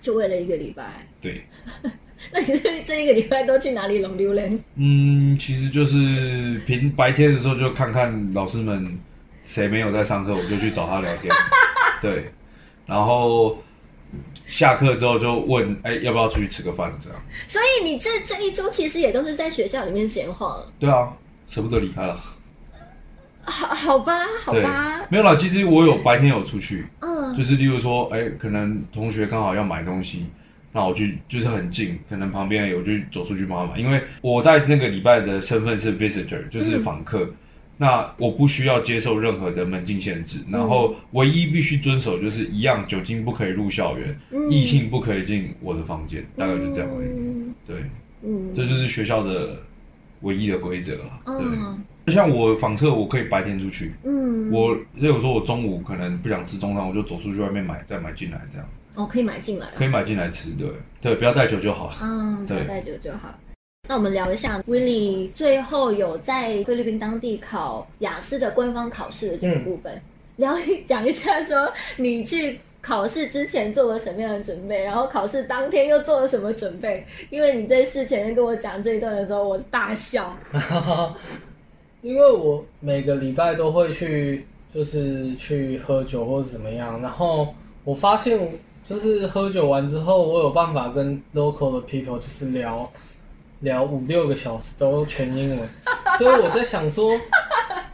Speaker 2: 就为了一个礼拜。
Speaker 3: 对，
Speaker 2: 那你这这一个礼拜都去哪里龙溜人？
Speaker 3: 嗯，其实就是平白天的时候就看看老师们谁没有在上课，我就去找他聊天。对，然后下课之后就问，哎、要不要出去吃个饭？这样。
Speaker 2: 所以你这这一周其实也都是在学校里面闲晃。
Speaker 3: 对啊，舍不得离开了。
Speaker 2: 好 好吧，好吧，，
Speaker 3: 没有啦。其实我有白天有出去，
Speaker 2: 嗯
Speaker 3: 就是例如说，哎、可能同学刚好要买东西，那我去就是很近，可能旁边有就走出去帮他买。因为我在那个礼拜的身份是 visitor，就是访客，那我不需要接受任何的门禁限制，然后唯一必须遵守就是一样，酒精不可以入校园，
Speaker 2: 嗯
Speaker 3: 异性不可以进我的房间，大概就这样而已。
Speaker 2: 嗯
Speaker 3: 对，
Speaker 2: 嗯
Speaker 3: 这就是学校的唯一的规则了。
Speaker 2: 嗯
Speaker 3: 就，像我访测，我可以白天出去。
Speaker 2: 嗯，
Speaker 3: 我例如说，我中午可能不想吃中餐，我就走出去外面买，再买进来，这样
Speaker 2: 哦可以买进来了
Speaker 3: 可以买进来吃。对对，不要带酒就好。
Speaker 2: 嗯，不要
Speaker 3: 对
Speaker 2: 带酒就好。那我们聊一下，Willie 最后有在菲律宾当地考雅思的官方考试的这个部分，聊一 讲一下，说你去考试之前做了什么样的准备，然后考试当天又做了什么准备？因为你在事前跟我讲这一段的时候，我大笑。
Speaker 1: 因为我每个礼拜都会去，就是去喝酒或者怎么样，然后我发现就是喝酒完之后，我有办法跟 local 的 people 就是聊聊五六个小时都全英文，所以我在想说，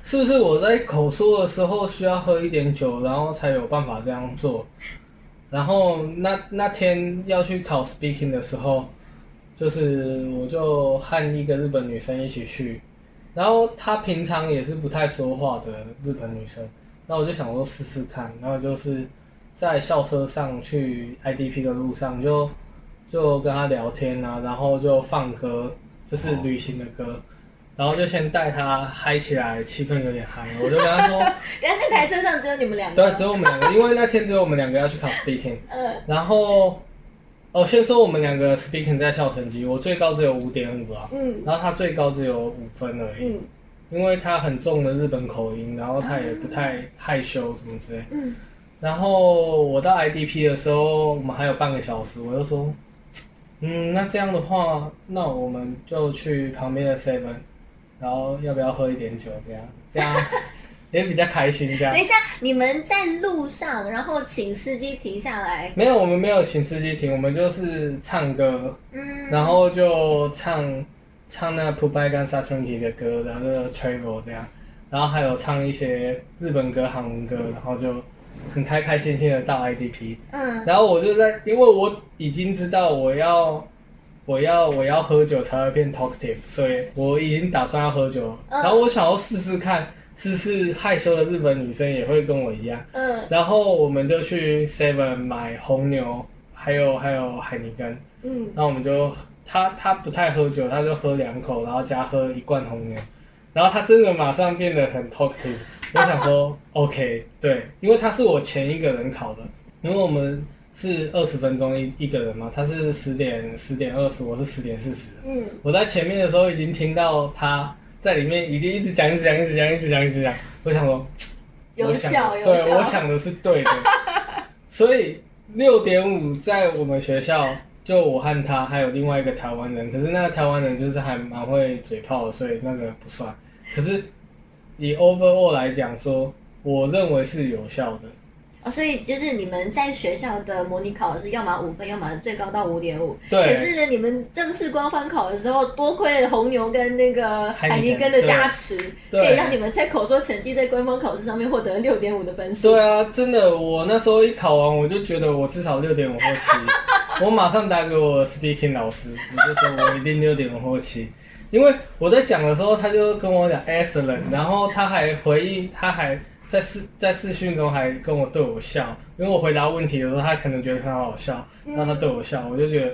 Speaker 1: 是不是我在口说的时候需要喝一点酒，然后才有办法这样做？然后那那天要去考 speaking 的时候，就是我就和一个日本女生一起去，然后她平常也是不太说话的日本女生，那我就想说试试看，然后就是在校车上去 IDP 的路上就就跟他聊天啊，然后就放歌，就是旅行的歌，然后就先带他嗨起来，气氛有点嗨，我就跟他说，
Speaker 2: 等下那台车上只有你们两个。
Speaker 1: 对，只有我们两个，因为那天只有我们两个要去考 speaking。
Speaker 2: 嗯
Speaker 1: 然后，哦，先说我们两个 speaking 在校成绩，我最高只有五点五啊，
Speaker 2: 嗯
Speaker 1: 然后他最高只有五分而已，
Speaker 2: 嗯
Speaker 1: 因为他很重的日本口音，然后他也不太害羞什么之类。
Speaker 2: 嗯
Speaker 1: 然后我到 IDP 的时候，我们还有半个小时，我就说，嗯，那这样的话，那我们就去旁边的 Seven，然后要不要喝一点酒？这样这样也比较开心，这样
Speaker 2: 等。一下，你们在路上，然后请司机停下来。
Speaker 1: 没有，我们没有请司机停，我们就是唱歌，
Speaker 2: 嗯，
Speaker 1: 然后就唱唱那 p u p a i 跟 Saturn 的歌，然后就 Travel 这样，然后还有唱一些日本歌、韩文歌，然后就很开开心心的到 IDP，
Speaker 2: 嗯
Speaker 1: 然后我就在，因为我已经知道我要我要我要喝酒才会变 talkative，所以我已经打算要喝酒了，
Speaker 2: 嗯
Speaker 1: 然后我想要试试看，试试害羞的日本女生也会跟我一样。
Speaker 2: 嗯
Speaker 1: 然后我们就去 Seven 买红牛，还有还有海尼根。
Speaker 2: 嗯
Speaker 1: 然后我们就他他不太喝酒，他就喝两口，然后加喝一罐红牛。然后他真的马上变得很 talkative。我想说 OK，对，因为他是我前一个人考的，因为我们是二十分钟一一个人嘛，他是十点十点二十，我是十点四十。
Speaker 2: 嗯，
Speaker 1: 我在前面的时候已经听到他在里面已经一直讲一直讲一直讲一直讲一直讲，我想说。
Speaker 2: 有效有
Speaker 1: 对，我想的是对的。所以六点五在我们学校，就我和他还有另外一个台湾人，可是那个台湾人就是还蛮会嘴炮的，所以那个不算。可是以 overall 来讲说，我认为是有效的。
Speaker 2: 哦，所以就是你们在学校的模拟考试，要么五分，要么最高到五点五。
Speaker 1: 对
Speaker 2: 可是呢，你们正式官方考的时候，多亏了红牛跟那个
Speaker 1: 海尼根
Speaker 2: 海尼根的加持，可以让你们在口说成绩在官方考试上面获得六点五的分数。
Speaker 1: 对啊，真的，我那时候一考完，我就觉得我至少六点五或七，我马上打给我 speaking 老师，我就说我一定六点五或七，因为我在讲的时候，他就跟我讲 excellent，然后他还回应，他还在视在视讯中还跟我对我笑，因为我回答问题的时候，他可能觉得很好笑，然后他对我笑，我就觉得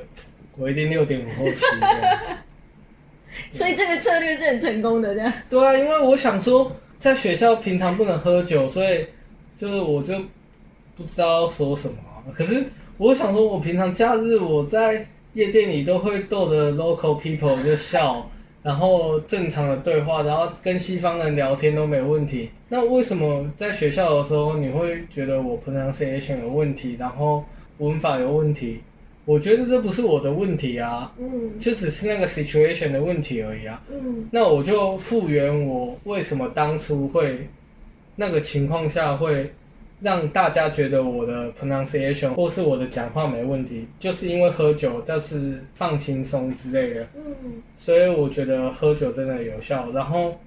Speaker 1: 我一定六点五后期。
Speaker 2: 所以这个策略是很成功的，这样。
Speaker 1: 对啊，因为我想说，在学校平常不能喝酒，所以就是我就不知道说什么啊、可是我想说，我平常假日我在夜店里都会逗的 local people 就笑，然后正常的对话，然后跟西方人聊天都没问题。那为什么在学校的时候你会觉得我 pronunciation 有问题，然后文法有问题？我觉得这不是我的问题啊，
Speaker 2: 嗯
Speaker 1: 就只是那个 situation 的问题而已啊。
Speaker 2: 嗯
Speaker 1: 那我就复原我为什么当初会那个情况下会让大家觉得我的 pronunciation 或是我的讲话没问题，就是因为喝酒，就是放轻松之类的。
Speaker 2: 嗯
Speaker 1: 所以我觉得喝酒真的有效。然后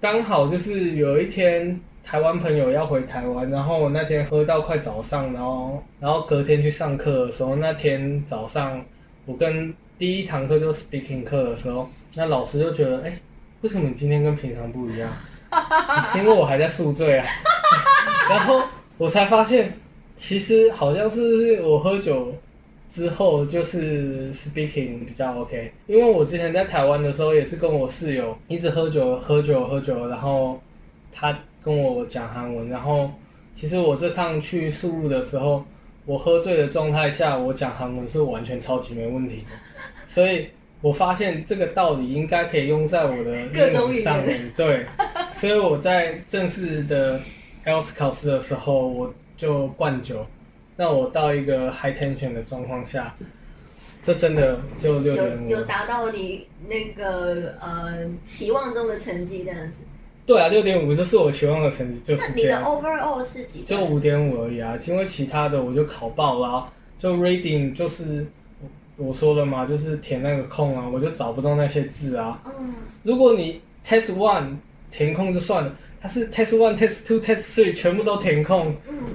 Speaker 1: 刚好就是有一天台湾朋友要回台湾，然后我那天喝到快早上，然后然后隔天去上课的时候，那天早上我跟第一堂课就是 speaking 课的时候，那老师就觉得，哎、为什么你今天跟平常不一样？因为我还在宿醉啊。然后我才发现，其实好像是我喝酒之后就是 speaking 比较 OK，因为我之前在台湾的时候也是跟我室友一直喝酒喝酒喝酒，然后他跟我讲韩文，然后其实我这趟去宿务的时候，我喝醉的状态下，我讲韩文是完全超级没问题。的，所以我发现这个道理应该可以用在我的英
Speaker 2: 各种
Speaker 1: 上面，对，所以我在正式的 IELTS 考试的时候，我就灌酒，那我到一个 high tension 的状况下，这真的就六
Speaker 2: 有
Speaker 1: 点五。
Speaker 2: 有达到你那个呃期望中的成绩这样子。
Speaker 1: 对啊，六点五这是我期望的成绩，就
Speaker 2: 那你的
Speaker 1: 是这样。
Speaker 2: overall 是几分？
Speaker 1: 就五点五而已啊，因为其他的我就考爆啦、就 reading 就是我我说的嘛，就是填那个空啊，我就找不到那些字啊。
Speaker 2: 嗯
Speaker 1: 如果你 test one 填空就算了，它是 test one、test two、test three 全部都填空
Speaker 2: 嗯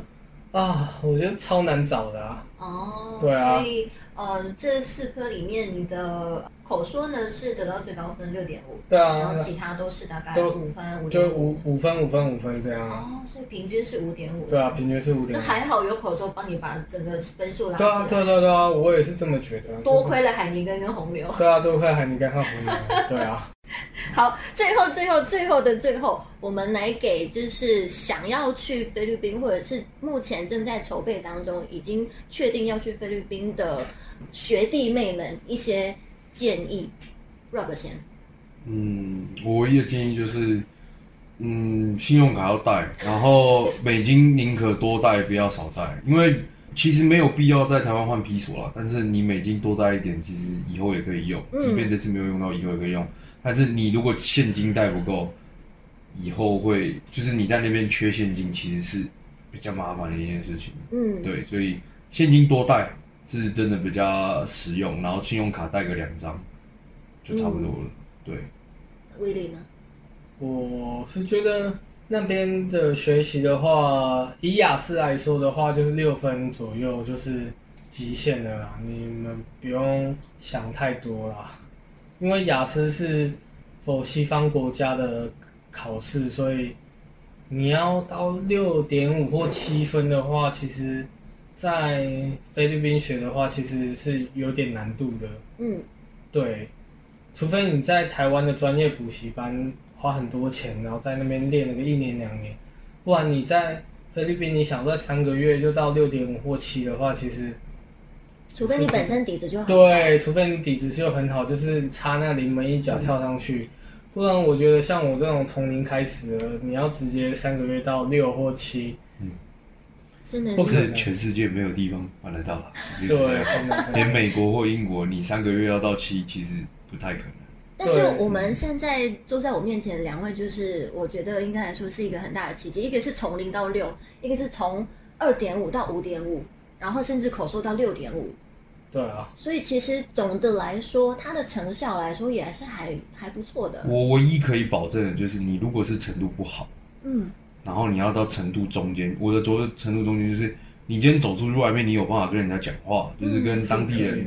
Speaker 1: 啊，我觉得超难找的啊。
Speaker 2: 哦，
Speaker 1: 对啊
Speaker 2: 所以呃这四科里面你的口说呢是得到最高分六点五，
Speaker 1: 对啊
Speaker 2: 然后
Speaker 1: 啊，
Speaker 2: 其他都是大概
Speaker 1: 都
Speaker 2: 五分五
Speaker 1: 就
Speaker 2: 点
Speaker 1: 五五分五分五分这样啊。
Speaker 2: 哦，所以平均是五点五。
Speaker 1: 对啊，平均是五
Speaker 2: 那
Speaker 1: 点那。
Speaker 2: 还好有口说帮你把整个分数拉起来，
Speaker 1: 对啊对啊对啊，我也是这么觉得。
Speaker 2: 多亏了海尼根跟红牛。
Speaker 1: 对啊，多亏海尼跟和红牛。对啊，
Speaker 2: 好，最后最后最后的最后，我们来给就是想要去菲律宾，或者是目前正在筹备当中，已经确定要去菲律宾的学弟妹们一些建议。Rob 先，
Speaker 3: 嗯，我唯一的建议就是，嗯，信用卡要带，然后美金宁可多带，不要少带，因为其实没有必要在台湾换批索啦。但是你美金多带一点，其实以后也可以用，
Speaker 2: 嗯
Speaker 3: 即便这次没有用到，以后也可以用。但是你如果现金带不够，以后会就是你在那边缺现金，其实是比较麻烦的一件事情。
Speaker 2: 嗯，
Speaker 3: 对，所以现金多带是真的比较实用，然后信用卡带个两张就差不多了。对。
Speaker 2: 威廉呢？
Speaker 1: 我是觉得那边的学习的话，以雅思来说的话，就是六分左右就是极限的啦，你们不用想太多啦，因为雅思是否西方国家的考试，所以你要到六点五或七分的话，其实在菲律宾学的话，其实是有点难度的。
Speaker 2: 嗯
Speaker 1: 对，除非你在台湾的专业补习班花很多钱，然后在那边练了个一年两年，不然你在菲律宾，你想在三个月就到六点五或七的话，其实
Speaker 2: 除非你本身底子就很好。
Speaker 1: 对，除非你底子就很好，就是插那临门一脚跳上去，不然我觉得像我这种从零开始的，你要直接三个月到六或七，
Speaker 2: 真的
Speaker 1: 不可能
Speaker 3: 是全世界没有地方玩得到了，就是
Speaker 1: 对
Speaker 3: 连美国或英国，你三个月要到七，其实不太可能。
Speaker 2: 但是我们现在坐在我面前的两位，就是我觉得应该来说是一个很大的奇迹。一个是从零到六，一个是从二点五到五点五，然后甚至口说到六点五。
Speaker 1: 对啊，
Speaker 2: 所以其实总的来说，它的成效来说也是还还不错的。
Speaker 3: 我唯一可以保证的就是，你如果是程度不好，
Speaker 2: 嗯
Speaker 3: 然后你要到程度中间，我的所谓程度中间就是，你今天走出去外面，你有办法跟人家讲话，就是跟当地人，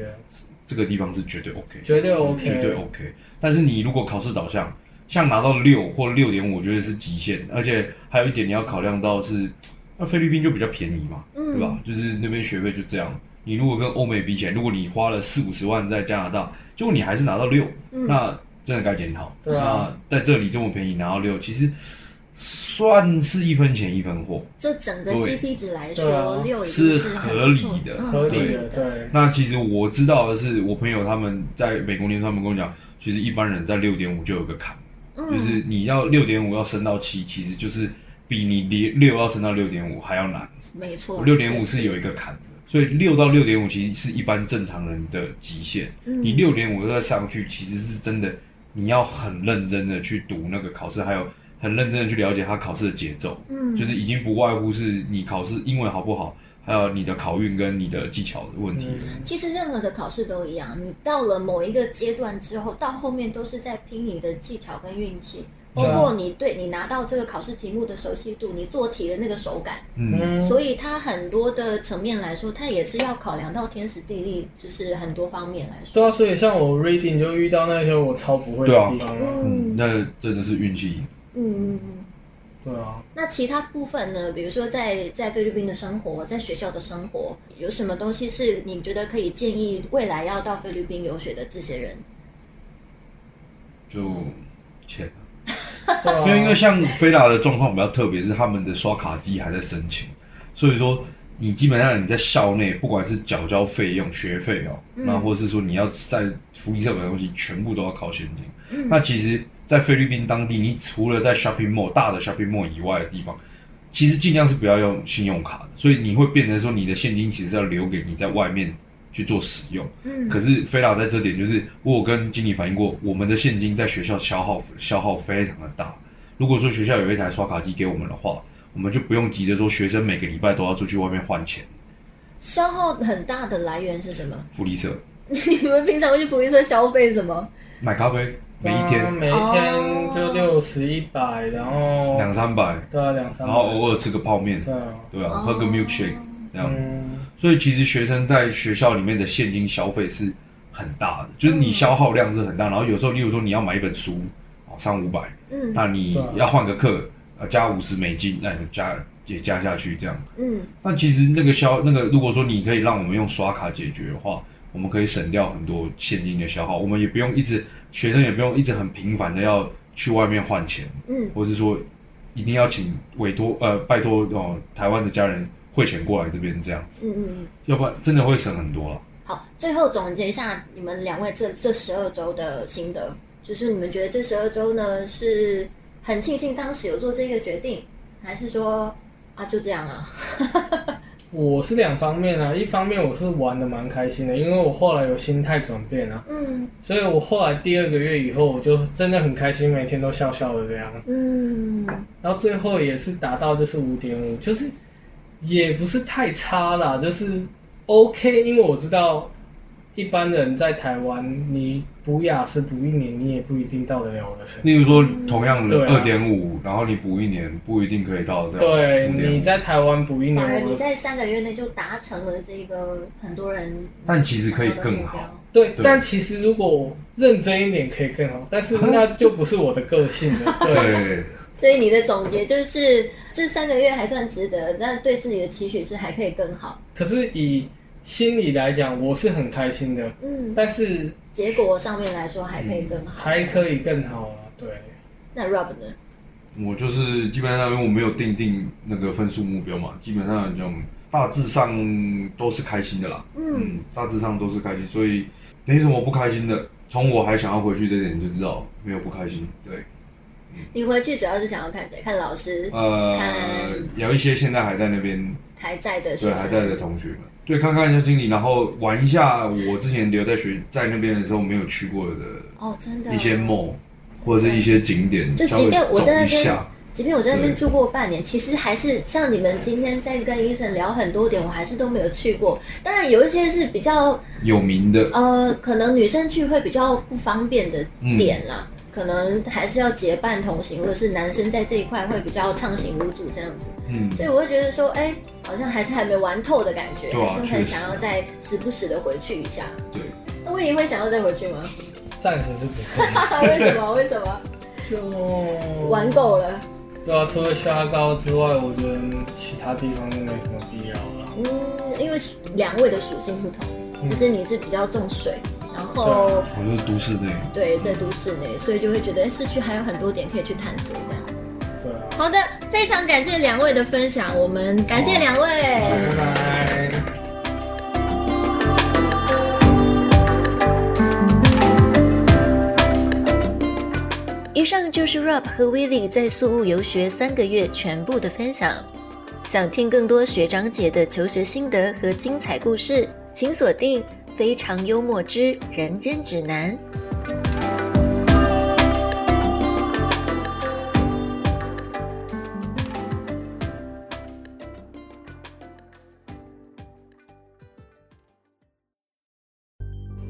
Speaker 3: 这个地方是绝对 OK，
Speaker 1: 绝对 OK，
Speaker 3: 绝对 OK。但是你如果考试导向，像拿到六或六点五，我觉得是极限。而且还有一点你要考量到是，那菲律宾就比较便宜嘛，
Speaker 2: 嗯，
Speaker 3: 对吧？就是那边学费就这样。你如果跟欧美比起来，如果你花了四五十万在加拿大，结果你还是拿到六，
Speaker 2: 嗯
Speaker 3: 那真的该检讨。
Speaker 1: 对啊
Speaker 3: 那在这里这么便宜拿到六，其实算是一分钱一分货。
Speaker 2: 就整个 CP 值来说，六已
Speaker 3: 是合理的
Speaker 2: 嗯
Speaker 1: 合理的，
Speaker 2: 合理的。
Speaker 1: 对，
Speaker 3: 那其实我知道的是，我朋友他们在美国念书，他们跟我讲，其实一般人在六点五就有个坎，
Speaker 2: 嗯
Speaker 3: 就是你要六点五要升到七，其实就是比你六六要升到六点五还要难。
Speaker 2: 没错，
Speaker 3: 六点五是有一个坎的，所以六到六点五其实是一般正常人的极限。
Speaker 2: 嗯
Speaker 3: 你六点五再上去，其实是真的，你要很认真的去读那个考试，还有很认真的去了解他考试的节奏。
Speaker 2: 嗯
Speaker 3: 就是已经不外乎是你考试英文好不好，还有你的考运跟你的技巧的问题。
Speaker 1: 嗯，
Speaker 2: 其实任何的考试都一样，你到了某一个阶段之后，到后面都是在拼你的技巧跟运气，包括你对你拿到这个考试题目的熟悉度，你做题的那个手感。
Speaker 3: 嗯，
Speaker 1: 嗯，
Speaker 2: 所以它很多的层面来说，它也是要考量到天时地利，就是很多方面来说。
Speaker 1: 对啊，所以像我 reading 就遇到那些我超不会的地方啊，
Speaker 3: 嗯，那真的是运气。
Speaker 2: 嗯嗯嗯。
Speaker 1: 对啊，
Speaker 2: 那其他部分呢？比如说在在菲律宾的生活，在学校的生活，有什么东西是你觉得可以建议未来要到菲律宾留学的这些人？
Speaker 3: 就钱，
Speaker 1: 啊，
Speaker 3: 因为因为像菲拉的状况比较特别，是他们的刷卡机还在申请，所以说你基本上你在校内，不管是缴交费用、学费哦，那、或者是说你要在福利社买东西，全部都要靠现金。那其实，在菲律宾当地，你除了在 shopping mall 大的 shopping mall 以外的地方，其实尽量是不要用信用卡的，所以你会变成说你的现金其实要留给你在外面去做使用。
Speaker 2: 嗯
Speaker 3: 可是菲拉在这点就是，我有跟经理反映过，我们的现金在学校消耗消耗非常的大。如果说学校有一台刷卡机给我们的话，我们就不用急着说学生每个礼拜都要出去外面换钱。
Speaker 2: 消耗很大的来源是什么？
Speaker 3: 福利社
Speaker 2: 你们平常会去福利社消费什么？
Speaker 3: 买咖啡，每一天
Speaker 1: 啊每一天就六十一百，然后
Speaker 3: 两三百，
Speaker 1: 对啊两三百，
Speaker 3: 然后偶尔吃个泡面，
Speaker 1: 对啊，
Speaker 3: 对啊，喝个 milkshake 这样。
Speaker 1: 嗯，
Speaker 3: 所以其实学生在学校里面的现金消费是很大的，就是你消耗量是很大。然后有时候，例如说你要买一本书，哦，三五百，
Speaker 2: 嗯
Speaker 3: 那你要换个课，呃，加五十美金，那你加也加下去这样。
Speaker 2: 嗯
Speaker 3: 那其实那个消那个，如果说你可以让我们用刷卡解决的话，我们可以省掉很多现金的消耗，我们也不用一直学生也不用一直很频繁的要去外面换钱，
Speaker 2: 嗯
Speaker 3: 或者说一定要请委托呃拜托哦台湾的家人汇钱过来这边这样，
Speaker 2: 嗯嗯嗯。
Speaker 3: 要不然真的会省很多了。
Speaker 2: 好，最后总结一下你们两位这这十二周的心得，就是你们觉得这十二周呢是很庆幸当时有做这个决定，还是说啊就这样啊？
Speaker 1: 我是两方面啊，一方面我是玩的蛮开心的，因为我后来有心态转变啊，
Speaker 2: 嗯
Speaker 1: 所以我后来第二个月以后，我就真的很开心，每天都笑笑的这样。
Speaker 2: 嗯
Speaker 1: 然后最后也是达到就是五点五，就是也不是太差啦，就是 OK，因为我知道一般人在台湾，你补雅思补一年，你也不一定到得了我的程度。
Speaker 3: 例如说同样的
Speaker 1: 对啊
Speaker 3: 二点五，然后你补一年不一定可以到这样
Speaker 1: 对
Speaker 3: ，5.5
Speaker 1: 你在台湾补一年，
Speaker 2: 反而你
Speaker 1: 我
Speaker 2: 在三个月内就达成了这个很多人
Speaker 3: 但其实可以更好。
Speaker 1: 对，
Speaker 3: 对
Speaker 1: 但其实如果认真一点可以更好，但是那就不是我的个性了。对，
Speaker 3: 对，
Speaker 2: 所以你的总结就是这三个月还算值得，但对自己的期许是还可以更好。
Speaker 1: 可是以心理来讲，我是很开心的，
Speaker 2: 嗯，
Speaker 1: 但是
Speaker 2: 结果上面来说还可以更好。
Speaker 1: 还可以更好啊。对，
Speaker 2: 那 Rob 呢？
Speaker 3: 我就是基本上因为我没有定定那个分数目标嘛，基本上就大致上都是开心的啦。
Speaker 2: 嗯
Speaker 3: 嗯，大致上都是开心，所以没什么不开心的。从我还想要回去这点就知道没有不开心。对，
Speaker 2: 你回去主要是想要看谁？看老师？
Speaker 3: 呃
Speaker 2: 看，
Speaker 3: 有一些现在还在那边
Speaker 2: 还在的学生，
Speaker 3: 对还在的同学们，对，看看一下经理，然后玩一下我之前留在学在那边的时候没有去过的
Speaker 2: 哦，真的
Speaker 3: 一些 mall 或者是一些景点，稍微
Speaker 2: 就即便我
Speaker 3: 走
Speaker 2: 在那边。即便我在那边
Speaker 3: 对。
Speaker 2: 住过半年，其实还是像你们今天在跟医生聊很多点，我还是都没有去过。当然有一些是比较
Speaker 3: 有名的，
Speaker 2: 呃，可能女生去会比较不方便的
Speaker 3: 嗯。
Speaker 2: 点啦，可能还是要结伴同行，或者是男生在这一块会比较畅行无阻这样子。
Speaker 3: 嗯，
Speaker 2: 所以我会觉得说，哎、好像还是还没玩透的感觉，还是很想要再时不时的回去一下。
Speaker 3: 对，
Speaker 2: 那威尼会想要再回去吗？
Speaker 1: 暂时是不会，
Speaker 2: 为什么？为什么？
Speaker 1: 就
Speaker 2: 玩够了。
Speaker 1: 对啊，除了虾膏之外，我觉得其他地方就没什么必要了。
Speaker 2: 嗯，因为两位的属性不同，
Speaker 1: 嗯
Speaker 2: 就是你是比较重水，然后
Speaker 3: 我就是都市内，
Speaker 2: 对在都市内，所以就会觉得哎市区还有很多点可以去探索这样。
Speaker 1: 对啊，
Speaker 2: 好的，非常感谢两位的分享，我们感谢两位。
Speaker 1: 拜拜。
Speaker 4: 以上就是 Rob 和 Willie 在宿务游学三个月全部的分享。想听更多学长姐的求学心得和精彩故事，请锁定《非常幽默之人间指南》。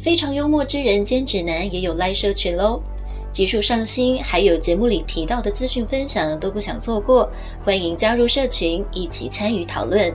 Speaker 4: 非常幽默之人间指南也有 Live 社群喽，集数上新，还有节目里提到的资讯分享都不想错过，欢迎加入社群一起参与讨论。